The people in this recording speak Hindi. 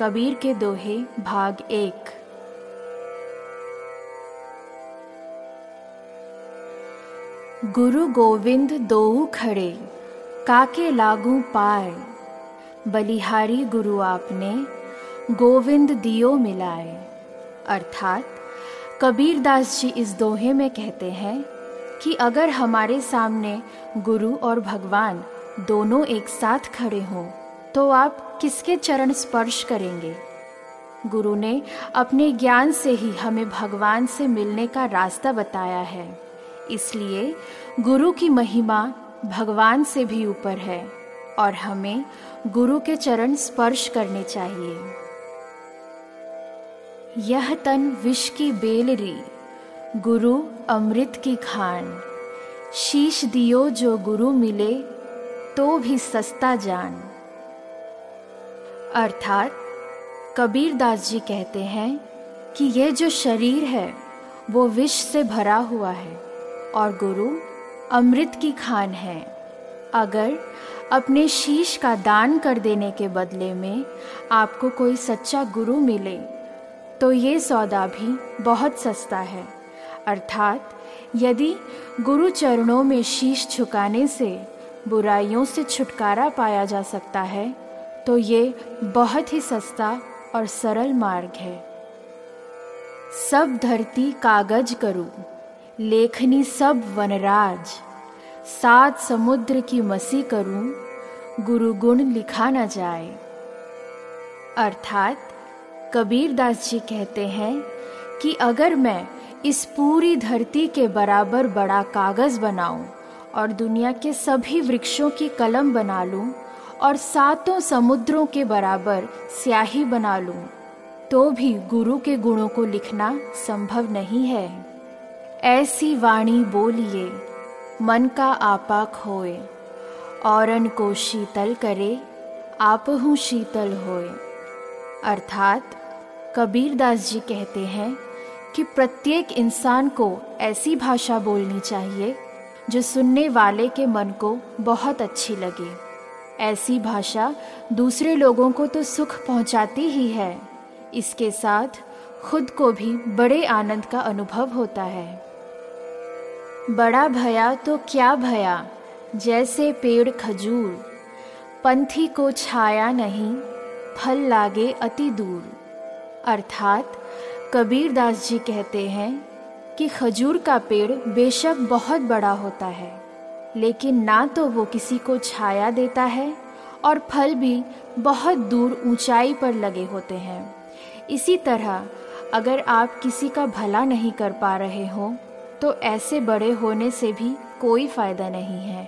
कबीर के दोहे, भाग एक। गुरु गोविंद दोऊ खड़े, काके लागू पाए। बलिहारी गुरु आपने, गोविंद दियो मिलाए। अर्थात, कबीर दास जी इस दोहे में कहते हैं कि अगर हमारे सामने गुरु और भगवान दोनों एक साथ खड़े हों तो आप किसके चरण स्पर्श करेंगे? गुरु ने अपने ज्ञान से ही हमें भगवान से मिलने का रास्ता बताया है। इसलिए गुरु की महिमा भगवान से भी ऊपर है और हमें गुरु के चरण स्पर्श करने चाहिए। यह तन विष की बेलरी गुरु अमृत की खान। शीश दियो जो गुरु मिले तो भी सस्ता जान। अर्थात कबीर दास जी कहते हैं कि यह जो शरीर है, वो विष से भरा हुआ है और गुरु, अमृत की खान है। अगर अपने शीश का दान कर देने के बदले में आपको कोई सच्चा गुरु मिले तो ये सौदा भी बहुत सस्ता है। अर्थात, यदि गुरु चरणों में शीश झुकाने से बुराइयों से छुटकारा पाया जा सकता है तो ये बहुत ही सस्ता और सरल मार्ग है। सब धरती कागज़ करूँ, लेखनी सब वनराज, सात समुद्र की मसी करूँ गुरु गुण लिखा न जाए। अर्थात कबीर दास जी कहते हैं कि अगर मैं इस पूरी धरती के बराबर बड़ा कागज़ बनाऊँ और दुनिया के सभी वृक्षों की कलम बना लूँ और सातों समुद्रों के बराबर स्याही बना लूँ तो भी गुरु के गुणों को लिखना संभव नहीं है। ऐसी वाणी बोलिए, मन का आपा खोए, औरन को शीतल करे, आप हूँ शीतल होए। अर्थात, कबीरदास जी कहते हैं कि प्रत्येक इंसान को ऐसी भाषा बोलनी चाहिए, जो सुनने वाले के मन को बहुत अच्छी लगे। ऐसी भाषा दूसरे लोगों को तो सुख पहुंचाती ही है। इसके साथ खुद को भी बड़े आनंद का अनुभव होता है। बड़ा भया तो क्या भया, जैसे पेड़ खजूर। पंथी को छाया नहीं, फल लागे अति दूर। अर्थात कबीर दास जी कहते हैं कि खजूर का पेड़ बेशक बहुत बड़ा होता है। लेकिन ना तो वो किसी को छाया देता है और फल भी बहुत दूर ऊंचाई पर लगे होते हैं। इसी तरह, अगर आप किसी का भला नहीं कर पा रहे हो तो ऐसे बड़े होने से भी कोई फ़ायदा नहीं है।